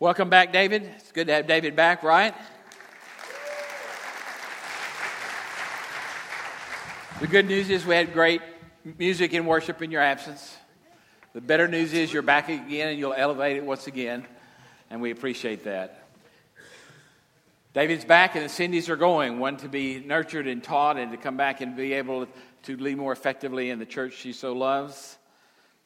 Welcome back, David. It's good to have David back, right? The good news is we had great music and worship in your absence. The better news is you're back again and you'll elevate it once again, and we appreciate that. David's back and the Cindy's are going, one to be nurtured and taught and to come back and be able to lead more effectively in the church she so loves.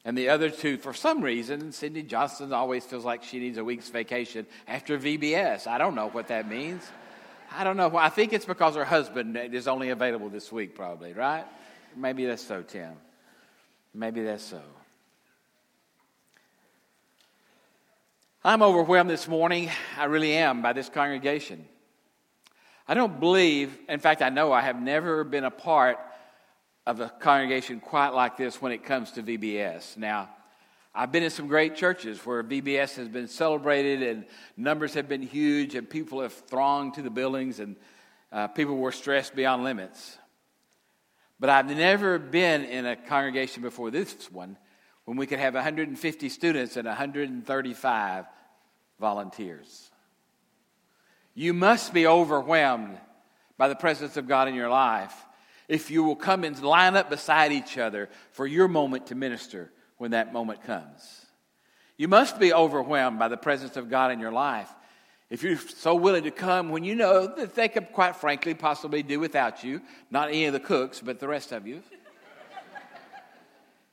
And the other two, for some reason, Cindy Johnson always feels like she needs a week's vacation after VBS. I don't know what that means. I don't know. I think it's because her husband is only available this week, probably, right? Maybe that's so, Tim. Maybe that's so. I'm overwhelmed this morning. I really am by this congregation. I don't believe, in fact, I know I have never been a part of a congregation quite like this when it comes to VBS. Now, I've been in some great churches where VBS has been celebrated and numbers have been huge and people have thronged to the buildings and uh, people were stressed beyond limits. But I've never been in a congregation before this one when we could have 150 students and 135 volunteers. You must be overwhelmed by the presence of God in your life if you will come and line up beside each other for your moment to minister when that moment comes. You must be overwhelmed by the presence of God in your life if you're so willing to come when you know that they could, quite frankly, possibly do without you, not any of the cooks, but the rest of you.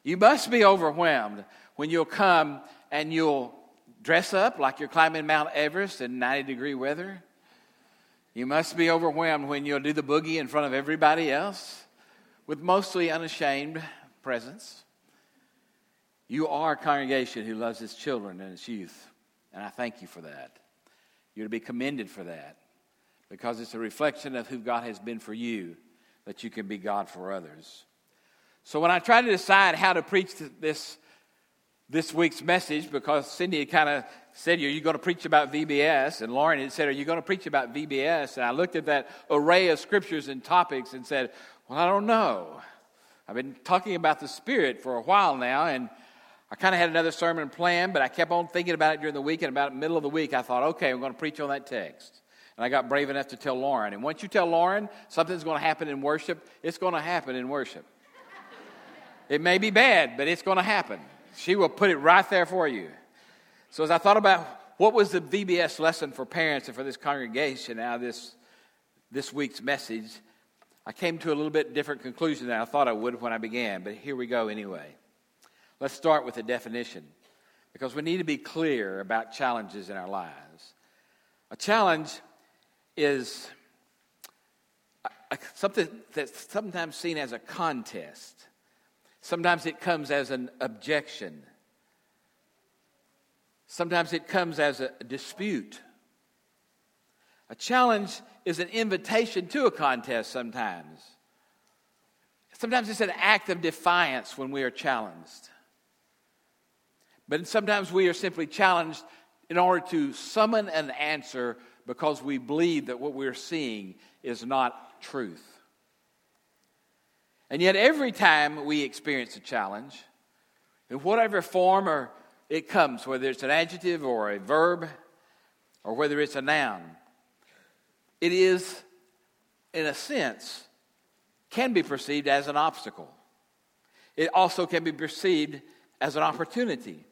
you must be overwhelmed when you'll come and you'll dress up like you're climbing Mount Everest in 90 degree weather. You must be overwhelmed when you'll do the boogie in front of everybody else with mostly unashamed presence. You are a congregation who loves its children and its youth, and I thank you for that. You're to be commended for that because it's a reflection of who God has been for you that you can be God for others. So when I try to decide how to preach this this week's message because Cindy had kind of said, Are you going to preach about VBS? And Lauren had said, Are you going to preach about VBS? And I looked at that array of scriptures and topics and said, Well, I don't know. I've been talking about the Spirit for a while now, and I kind of had another sermon planned, but I kept on thinking about it during the week. And about the middle of the week, I thought, Okay, I'm going to preach on that text. And I got brave enough to tell Lauren. And once you tell Lauren something's going to happen in worship, it's going to happen in worship. it may be bad, but it's going to happen. She will put it right there for you. So as I thought about what was the VBS lesson for parents and for this congregation of this, this week's message, I came to a little bit different conclusion than I thought I would when I began, but here we go anyway. Let's start with the definition because we need to be clear about challenges in our lives. A challenge is uh, something that's sometimes seen as a contest. Sometimes it comes as an objection. Sometimes it comes as a dispute. A challenge is an invitation to a contest sometimes. Sometimes it's an act of defiance when we are challenged. But sometimes we are simply challenged in order to summon an answer because we believe that what we're seeing is not truth. And yet, every time we experience a challenge, in whatever form or it comes, whether it's an adjective or a verb or whether it's a noun, it is, in a sense, can be perceived as an obstacle. It also can be perceived as an opportunity.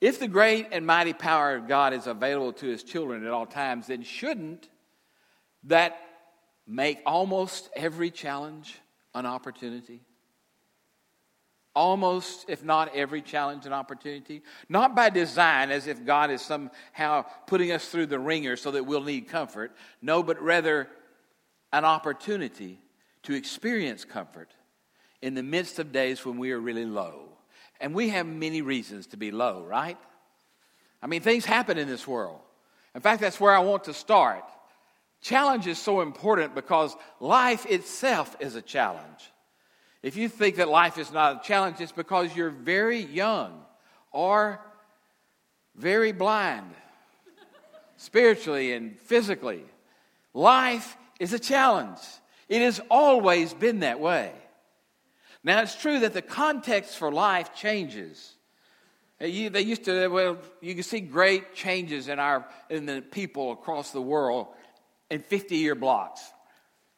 If the great and mighty power of God is available to his children at all times, then shouldn't that make almost every challenge an opportunity. Almost, if not every challenge, an opportunity. Not by design, as if God is somehow putting us through the wringer so that we'll need comfort. No, but rather an opportunity to experience comfort in the midst of days when we are really low. And we have many reasons to be low, right? I mean, things happen in this world. In fact, that's where I want to start. Challenge is so important because life itself is a challenge. If you think that life is not a challenge, it's because you're very young or very blind, spiritually and physically. Life is a challenge. It has always been that way. Now, it's true that the context for life changes. Uh, you, they used to, well, you can see great changes in, our, in the people across the world in 50 year blocks.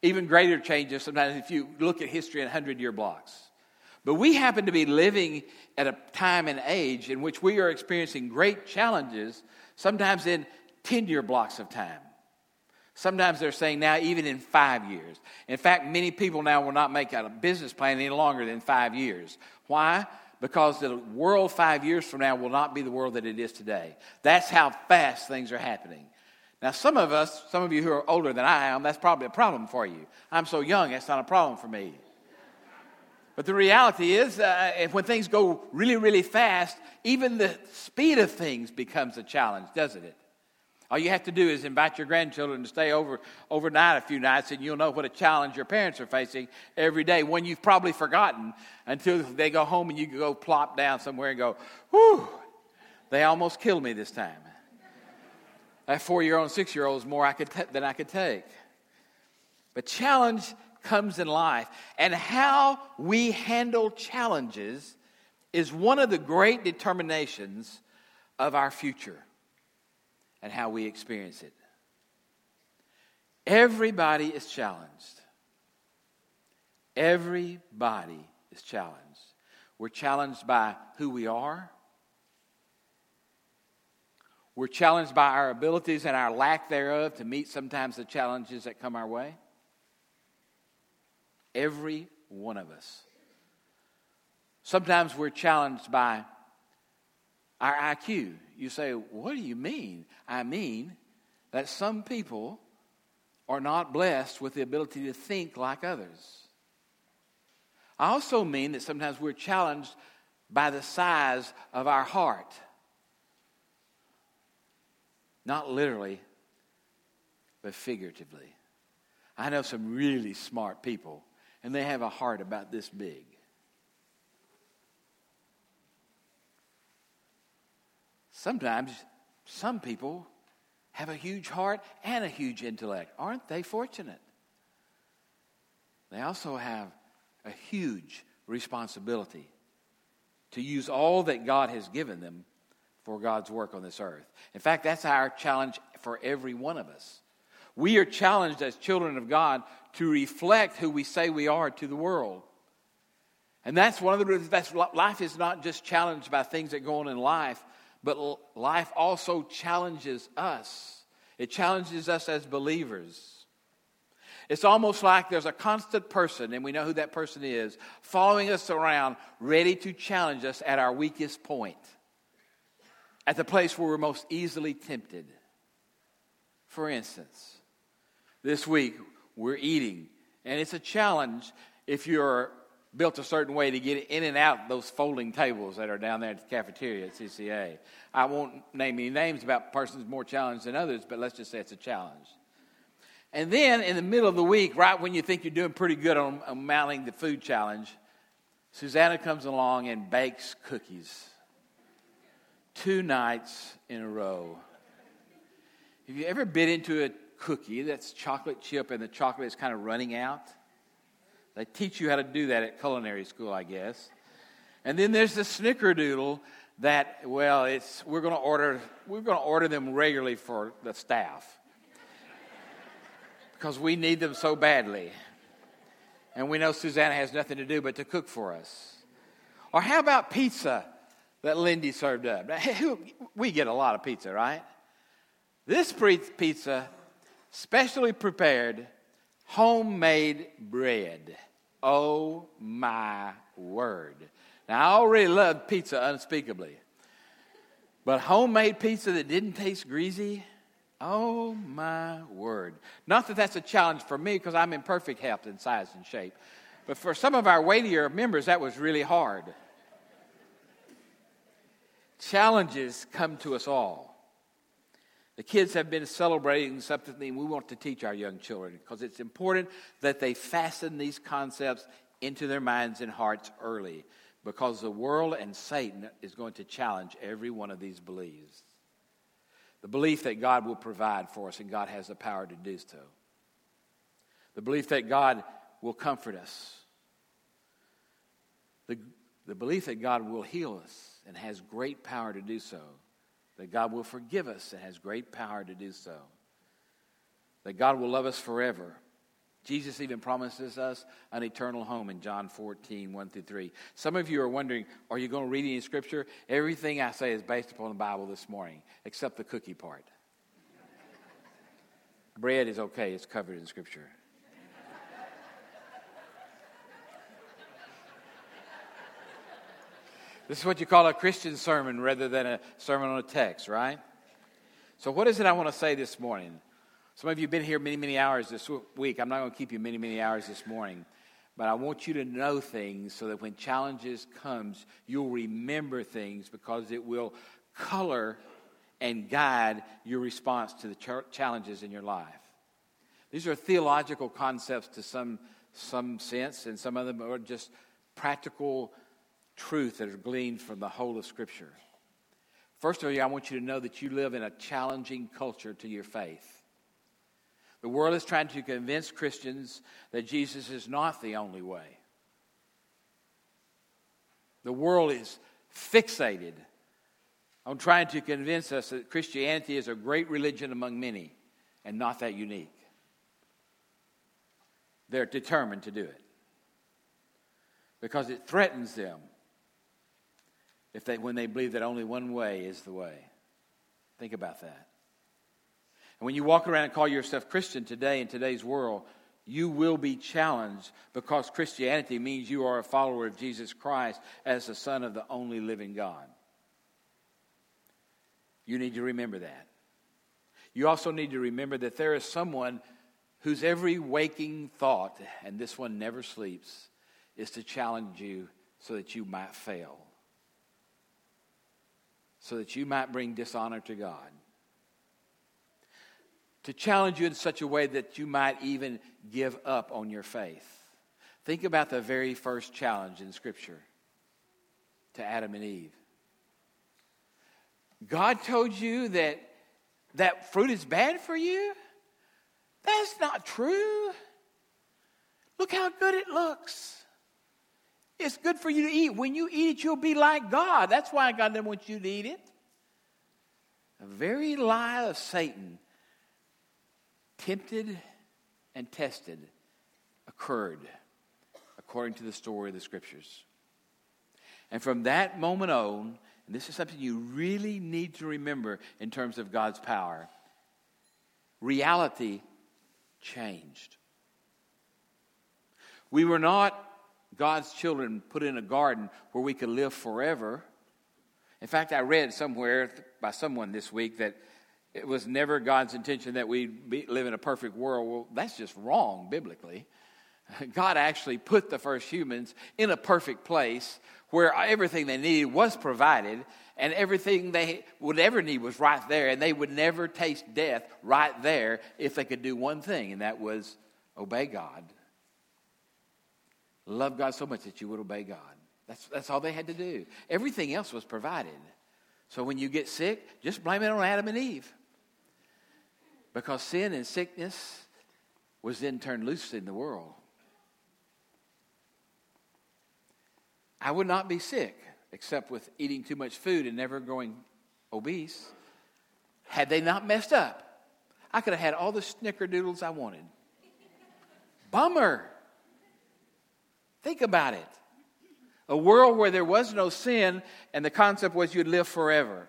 Even greater changes sometimes if you look at history in 100 year blocks. But we happen to be living at a time and age in which we are experiencing great challenges, sometimes in 10 year blocks of time. Sometimes they're saying now, even in five years. In fact, many people now will not make a business plan any longer than five years. Why? Because the world five years from now will not be the world that it is today. That's how fast things are happening. Now, some of us, some of you who are older than I am, that's probably a problem for you. I'm so young, that's not a problem for me. But the reality is, uh, when things go really, really fast, even the speed of things becomes a challenge, doesn't it? All you have to do is invite your grandchildren to stay over overnight a few nights, and you'll know what a challenge your parents are facing every day. One you've probably forgotten until they go home and you go plop down somewhere and go, "Whew, they almost killed me this time." That four-year-old and six-year-old is more I could t- than I could take. But challenge comes in life, and how we handle challenges is one of the great determinations of our future and how we experience it. Everybody is challenged. Everybody is challenged. We're challenged by who we are. We're challenged by our abilities and our lack thereof to meet sometimes the challenges that come our way. Every one of us. Sometimes we're challenged by our IQ. You say, What do you mean? I mean that some people are not blessed with the ability to think like others. I also mean that sometimes we're challenged by the size of our heart. Not literally, but figuratively. I know some really smart people, and they have a heart about this big. Sometimes some people have a huge heart and a huge intellect. Aren't they fortunate? They also have a huge responsibility to use all that God has given them for God's work on this earth. In fact, that's our challenge for every one of us. We are challenged as children of God to reflect who we say we are to the world. And that's one of the reasons that's life is not just challenged by things that go on in life, but life also challenges us. It challenges us as believers. It's almost like there's a constant person, and we know who that person is, following us around, ready to challenge us at our weakest point, at the place where we're most easily tempted. For instance, this week we're eating, and it's a challenge if you're built a certain way to get in and out those folding tables that are down there at the cafeteria at CCA. I won't name any names about persons more challenged than others, but let's just say it's a challenge. And then in the middle of the week, right when you think you're doing pretty good on, on mounting the food challenge, Susanna comes along and bakes cookies two nights in a row. Have you ever bit into a cookie that's chocolate chip and the chocolate is kind of running out? They teach you how to do that at culinary school, I guess. And then there's the snickerdoodle that, well, it's, we're going to order, we're going to order them regularly for the staff because we need them so badly. And we know Susanna has nothing to do but to cook for us. Or how about pizza that Lindy served up? We get a lot of pizza, right? This pizza, specially prepared, homemade bread. Oh my word. Now, I already love pizza unspeakably. But homemade pizza that didn't taste greasy, oh my word. Not that that's a challenge for me because I'm in perfect health and size and shape. But for some of our weightier members, that was really hard. Challenges come to us all. The kids have been celebrating something we want to teach our young children because it's important that they fasten these concepts into their minds and hearts early because the world and Satan is going to challenge every one of these beliefs. The belief that God will provide for us and God has the power to do so. The belief that God will comfort us. The The belief that God will heal us and has great power to do so. That God will forgive us and has great power to do so. That God will love us forever. Jesus even promises us an eternal home in John 14, 1 through 3. Some of you are wondering, are you going to read any scripture? Everything I say is based upon the Bible this morning, except the cookie part. Bread is okay, it's covered in scripture. This is what you call a Christian sermon rather than a sermon on a text, right? So, what is it I want to say this morning? Some of you have been here many, many hours this week. I'm not going to keep you many, many hours this morning. But I want you to know things so that when challenges comes, you'll remember things because it will color and guide your response to the challenges in your life. These are theological concepts to some, some sense, and some of them are just practical truth that are gleaned from the whole of Scripture. First of all, I want you to know that you live in a challenging culture to your faith. The world is trying to convince Christians that Jesus is not the only way. The world is fixated on trying to convince us that Christianity is a great religion among many and not that unique. They're determined to do it because it threatens them if they, when they believe that only one way is the way. Think about that. And when you walk around and call yourself Christian today in today's world, you will be challenged because Christianity means you are a follower of Jesus Christ as the Son of the only living God. You need to remember that. You also need to remember that there is someone whose every waking thought, and this one never sleeps, is to challenge you so that you might fail, so that you might bring dishonor to God to challenge you in such a way that you might even give up on your faith. Think about the very first challenge in Scripture to Adam and Eve. God told you that that fruit is bad for you? That's not true. Look how good it looks. It's good for you to eat. When you eat it, you'll be like God. That's why God didn't want you to eat it. A very lie of Satan tempted and tested occurred according to the story of the scriptures. And from that moment on, and this is something you really need to remember in terms of God's power, reality changed. We were not God's children put in a garden where we could live forever. In fact, I read somewhere by someone this week that it was never God's intention that we live in a perfect world. Well, that's just wrong biblically. God actually put the first humans in a perfect place where everything they needed was provided and everything they would ever need was right there, and they would never taste death right there if they could do one thing, and that was obey God. Love God so much that you would obey God. That's, that's all they had to do. Everything else was provided. So when you get sick, just blame it on Adam and Eve because sin and sickness was then turned loose in the world. I would not be sick except with eating too much food and never growing obese had they not messed up. I could have had all the snickerdoodles I wanted. Bummer. Think about it. A world where there was no sin and the concept was you'd live forever.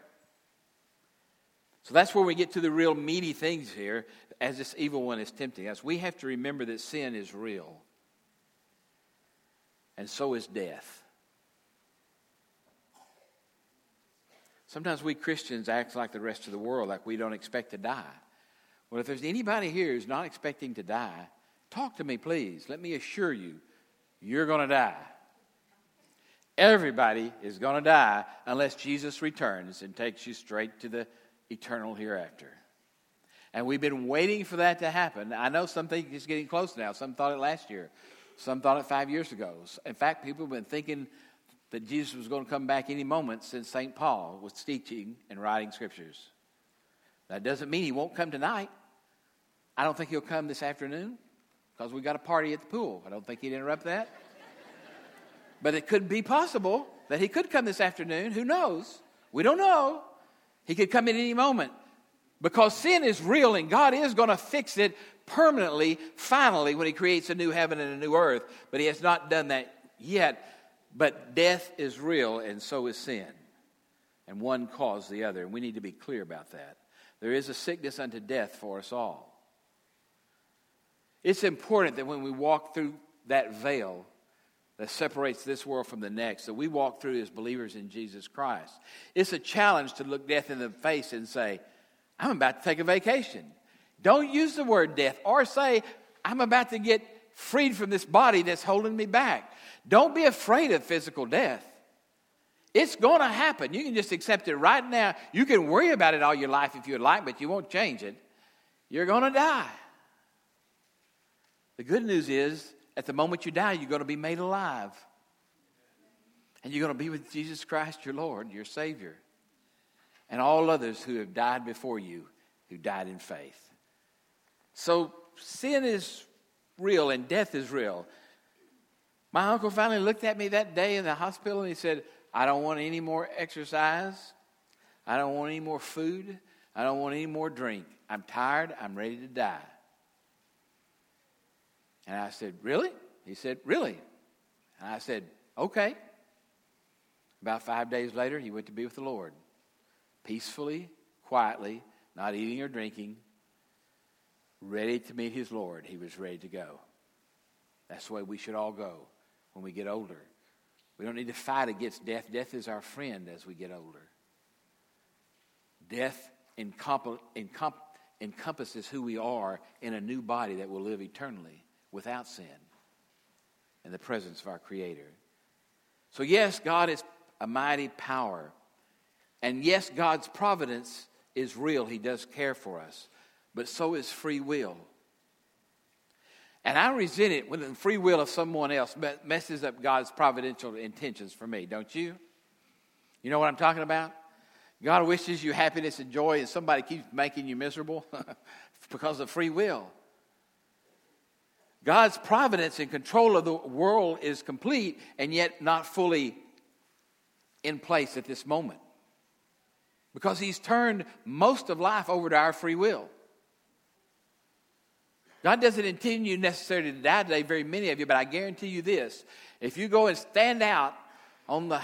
So that's where we get to the real meaty things here as this evil one is tempting us. We have to remember that sin is real, and so is death. Sometimes we Christians act like the rest of the world, like we don't expect to die. Well, if there's anybody here who's not expecting to die, talk to me, please. Let me assure you, you're going to die. Everybody is going to die unless Jesus returns and takes you straight to the eternal hereafter. And we've been waiting for that to happen. I know some it's getting close now. Some thought it last year. Some thought it five years ago. In fact, people have been thinking that Jesus was going to come back any moment since St. Paul was teaching and writing scriptures. That doesn't mean he won't come tonight. I don't think he'll come this afternoon because we got a party at the pool. I don't think he'd interrupt that. But it could be possible that he could come this afternoon. Who knows? We don't know. He could come at any moment because sin is real and God is going to fix it permanently, finally, when He creates a new heaven and a new earth. But He has not done that yet. But death is real and so is sin. And one caused the other. And we need to be clear about that. There is a sickness unto death for us all. It's important that when we walk through that veil, that separates this world from the next that we walk through as believers in Jesus Christ. It's a challenge to look death in the face and say, I'm about to take a vacation. Don't use the word death or say, I'm about to get freed from this body that's holding me back. Don't be afraid of physical death. It's going to happen. You can just accept it right now. You can worry about it all your life if you'd like, but you won't change it. You're going to die. The good news is, at the moment you die, you're going to be made alive. And you're going to be with Jesus Christ, your Lord, your Savior and all others who have died before you who died in faith. So sin is real and death is real. My uncle finally looked at me that day in the hospital and he said, I don't want any more exercise. I don't want any more food. I don't want any more drink. I'm tired. I'm ready to die. And I said, Really? He said, Really? And I said, Okay. About five days later, he went to be with the Lord peacefully, quietly, not eating or drinking, ready to meet his Lord. He was ready to go. That's the way we should all go when we get older. We don't need to fight against death. Death is our friend as we get older. Death encomp- encomp- encompasses who we are in a new body that will live eternally without sin in the presence of our Creator. So, yes, God is a mighty power and yes, God's providence is real. He does care for us. But so is free will. And I resent it when the free will of someone else messes up God's providential intentions for me, don't you? You know what I'm talking about? God wishes you happiness and joy, and somebody keeps making you miserable because of free will. God's providence and control of the world is complete and yet not fully in place at this moment because he's turned most of life over to our free will. God doesn't intend you necessarily to die today, very many of you, but I guarantee you this. If you go and stand out on the,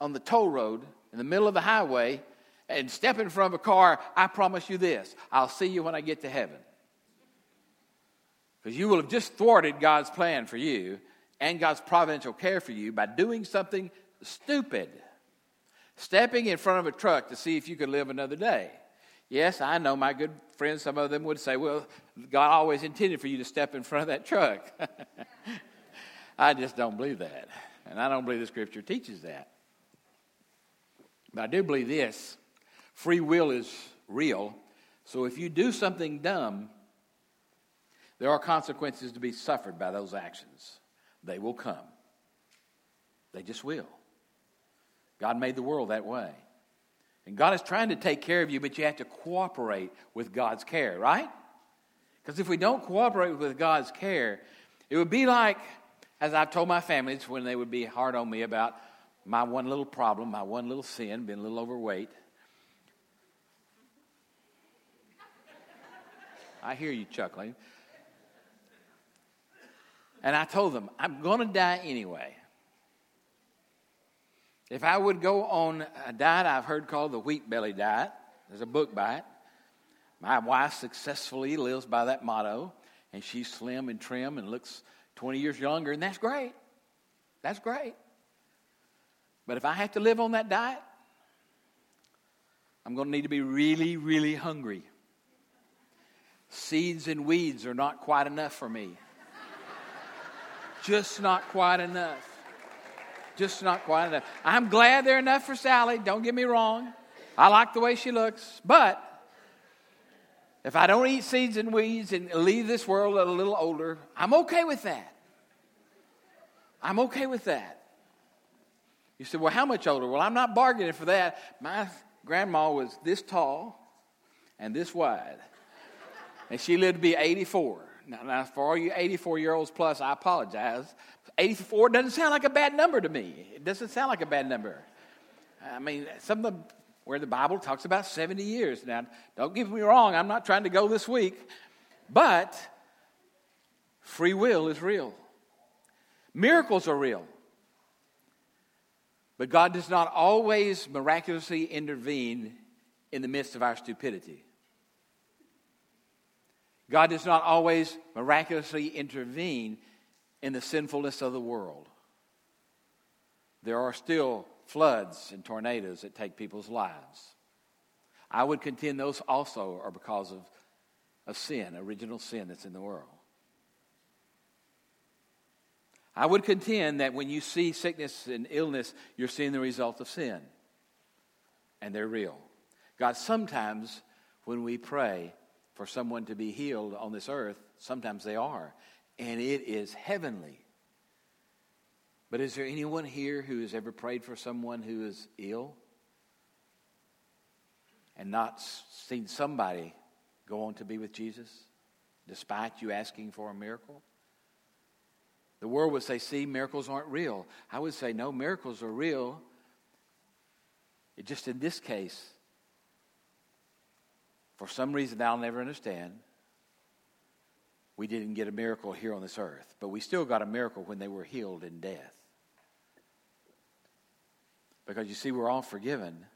on the toll road in the middle of the highway and step in front of a car, I promise you this I'll see you when I get to heaven. Because you will have just thwarted God's plan for you and God's providential care for you by doing something stupid stepping in front of a truck to see if you could live another day. Yes, I know my good friends, some of them would say, well, God always intended for you to step in front of that truck. I just don't believe that. And I don't believe the scripture teaches that. But I do believe this free will is real. So if you do something dumb, there are consequences to be suffered by those actions. They will come, they just will. God made the world that way. And God is trying to take care of you, but you have to cooperate with God's care, right? Because if we don't cooperate with God's care, it would be like, as I've told my families when they would be hard on me about my one little problem, my one little sin, being a little overweight. I hear you chuckling. And I told them, I'm going to die anyway. If I would go on a diet I've heard called the wheat belly diet, there's a book by it. My wife successfully lives by that motto, and she's slim and trim and looks 20 years younger, and that's great. That's great. But if I have to live on that diet, I'm going to need to be really, really hungry. Seeds and weeds are not quite enough for me. Just not quite enough just not quite enough. I'm glad they're enough for Sally. Don't get me wrong. I like the way she looks. But if I don't eat seeds and weeds and leave this world a little older, I'm okay with that. I'm okay with that. You said, well, how much older? Well, I'm not bargaining for that. My grandma was this tall and this wide, and she lived to be 84. Now, now, for all you 84 year olds plus, I apologize. 84 doesn't sound like a bad number to me. It doesn't sound like a bad number. I mean, some of the, where the Bible talks about 70 years. Now, don't get me wrong, I'm not trying to go this week, but free will is real. Miracles are real. But God does not always miraculously intervene in the midst of our stupidity. God does not always miraculously intervene in the sinfulness of the world. There are still floods and tornadoes that take people's lives. I would contend those also are because of, of sin, original sin that's in the world. I would contend that when you see sickness and illness, you're seeing the result of sin. And they're real. God, sometimes when we pray for someone to be healed on this earth, sometimes they are. And it is heavenly. But is there anyone here who has ever prayed for someone who is ill and not seen somebody go on to be with Jesus despite you asking for a miracle? The world would say, see, miracles aren't real. I would say, no, miracles are real. It just in this case, for some reason I'll never understand, we didn't get a miracle here on this earth, but we still got a miracle when they were healed in death. Because you see, we're all forgiven.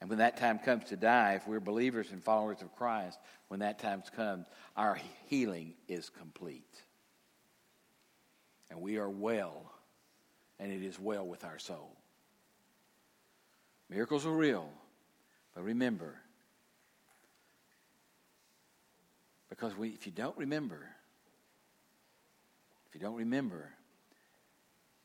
And when that time comes to die, if we're believers and followers of Christ, when that time comes, our healing is complete and we are well, and it is well with our soul. Miracles are real, but remember, because we, if you don't remember, if you don't remember,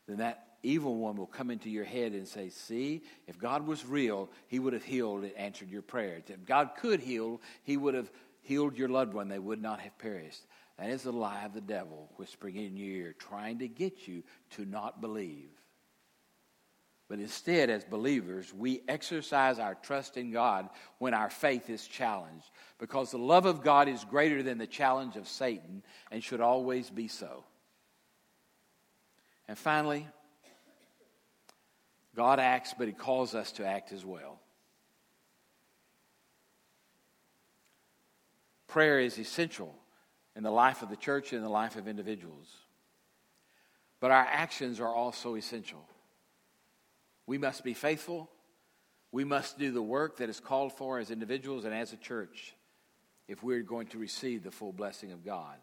then that evil one will come into your head and say, See, if God was real, he would have healed and answered your prayers. If God could heal, he would have healed your loved one. They would not have perished. That is the lie of the devil whispering in your ear, trying to get you to not believe. But instead, as believers, we exercise our trust in God when our faith is challenged, because the love of God is greater than the challenge of Satan and should always be so. And finally, God acts, but He calls us to act as well. Prayer is essential in the life of the church and in the life of individuals. But our actions are also essential. We must be faithful. We must do the work that is called for as individuals and as a church if we're going to receive the full blessing of God.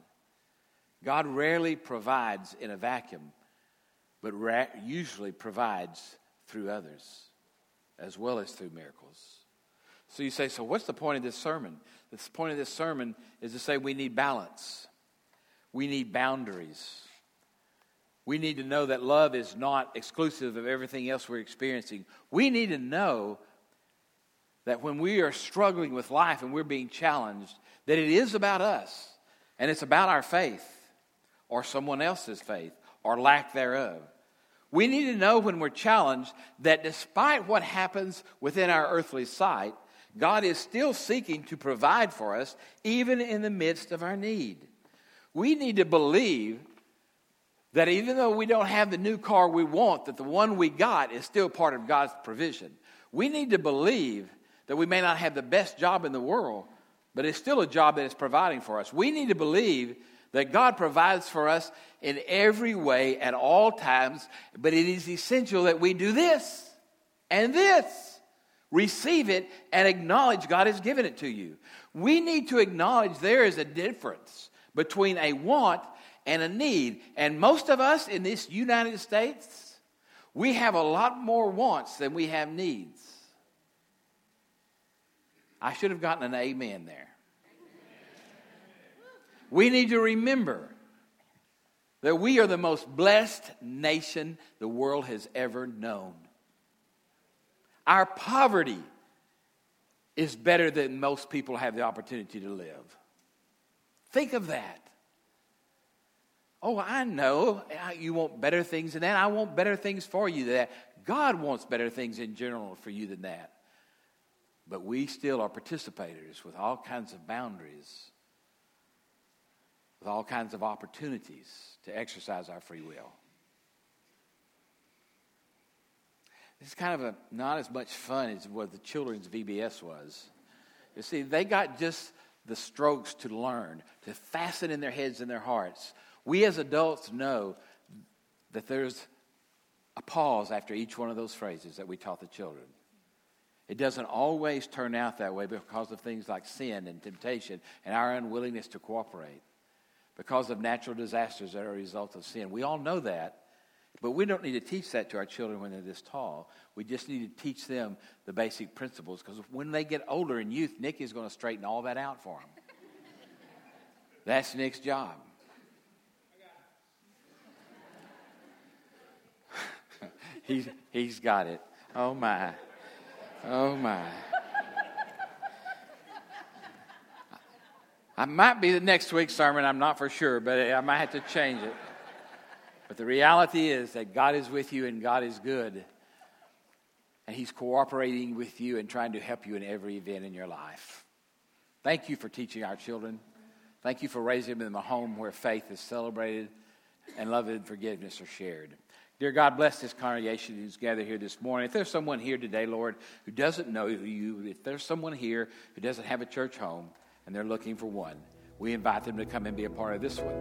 God rarely provides in a vacuum, but ra- usually provides through others as well as through miracles. So you say, so what's the point of this sermon? The point of this sermon is to say we need balance, we need boundaries. We need to know that love is not exclusive of everything else we're experiencing. We need to know that when we are struggling with life and we're being challenged, that it is about us and it's about our faith or someone else's faith or lack thereof. We need to know when we're challenged that despite what happens within our earthly sight, God is still seeking to provide for us, even in the midst of our need. We need to believe that even though we don't have the new car we want, that the one we got is still part of God's provision. We need to believe that we may not have the best job in the world, but it's still a job that is providing for us. We need to believe that God provides for us in every way at all times, but it is essential that we do this and this receive it, and acknowledge God has given it to you. We need to acknowledge there is a difference between a want and a need. And most of us in this United States, we have a lot more wants than we have needs. I should have gotten an amen there. We need to remember that we are the most blessed nation the world has ever known. Our poverty is better than most people have the opportunity to live. Think of that. Oh, I know you want better things than that. I want better things for you than that. God wants better things in general for you than that. But we still are participators with all kinds of boundaries. with all kinds of opportunities to exercise our free will. It's kind of a, not as much fun as what the children's VBS was. You see, they got just the strokes to learn, to fasten in their heads and their hearts. We as adults know that there's a pause after each one of those phrases that we taught the children. It doesn't always turn out that way because of things like sin and temptation and our unwillingness to cooperate, because of natural disasters that are a result of sin. We all know that, but we don't need to teach that to our children when they're this tall. We just need to teach them the basic principles because when they get older in youth, Nick is going to straighten all that out for them. That's Nick's job. He's, he's got it. Oh, my. Oh, my. I might be the next week's sermon, I'm not for sure, but I might have to change it. But the reality is that God is with you and God is good. And He's cooperating with you and trying to help you in every event in your life. Thank you for teaching our children. Thank you for raising them in a home where faith is celebrated and love and forgiveness are shared. Dear God, bless this congregation who's gathered here this morning. If there's someone here today, Lord, who doesn't know you, if there's someone here who doesn't have a church home and they're looking for one, we invite them to come and be a part of this one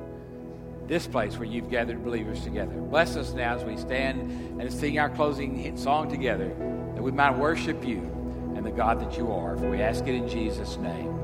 this place where you've gathered believers together. Bless us now as we stand and sing our closing song together, that we might worship you and the God that you are. For we ask it in Jesus' name.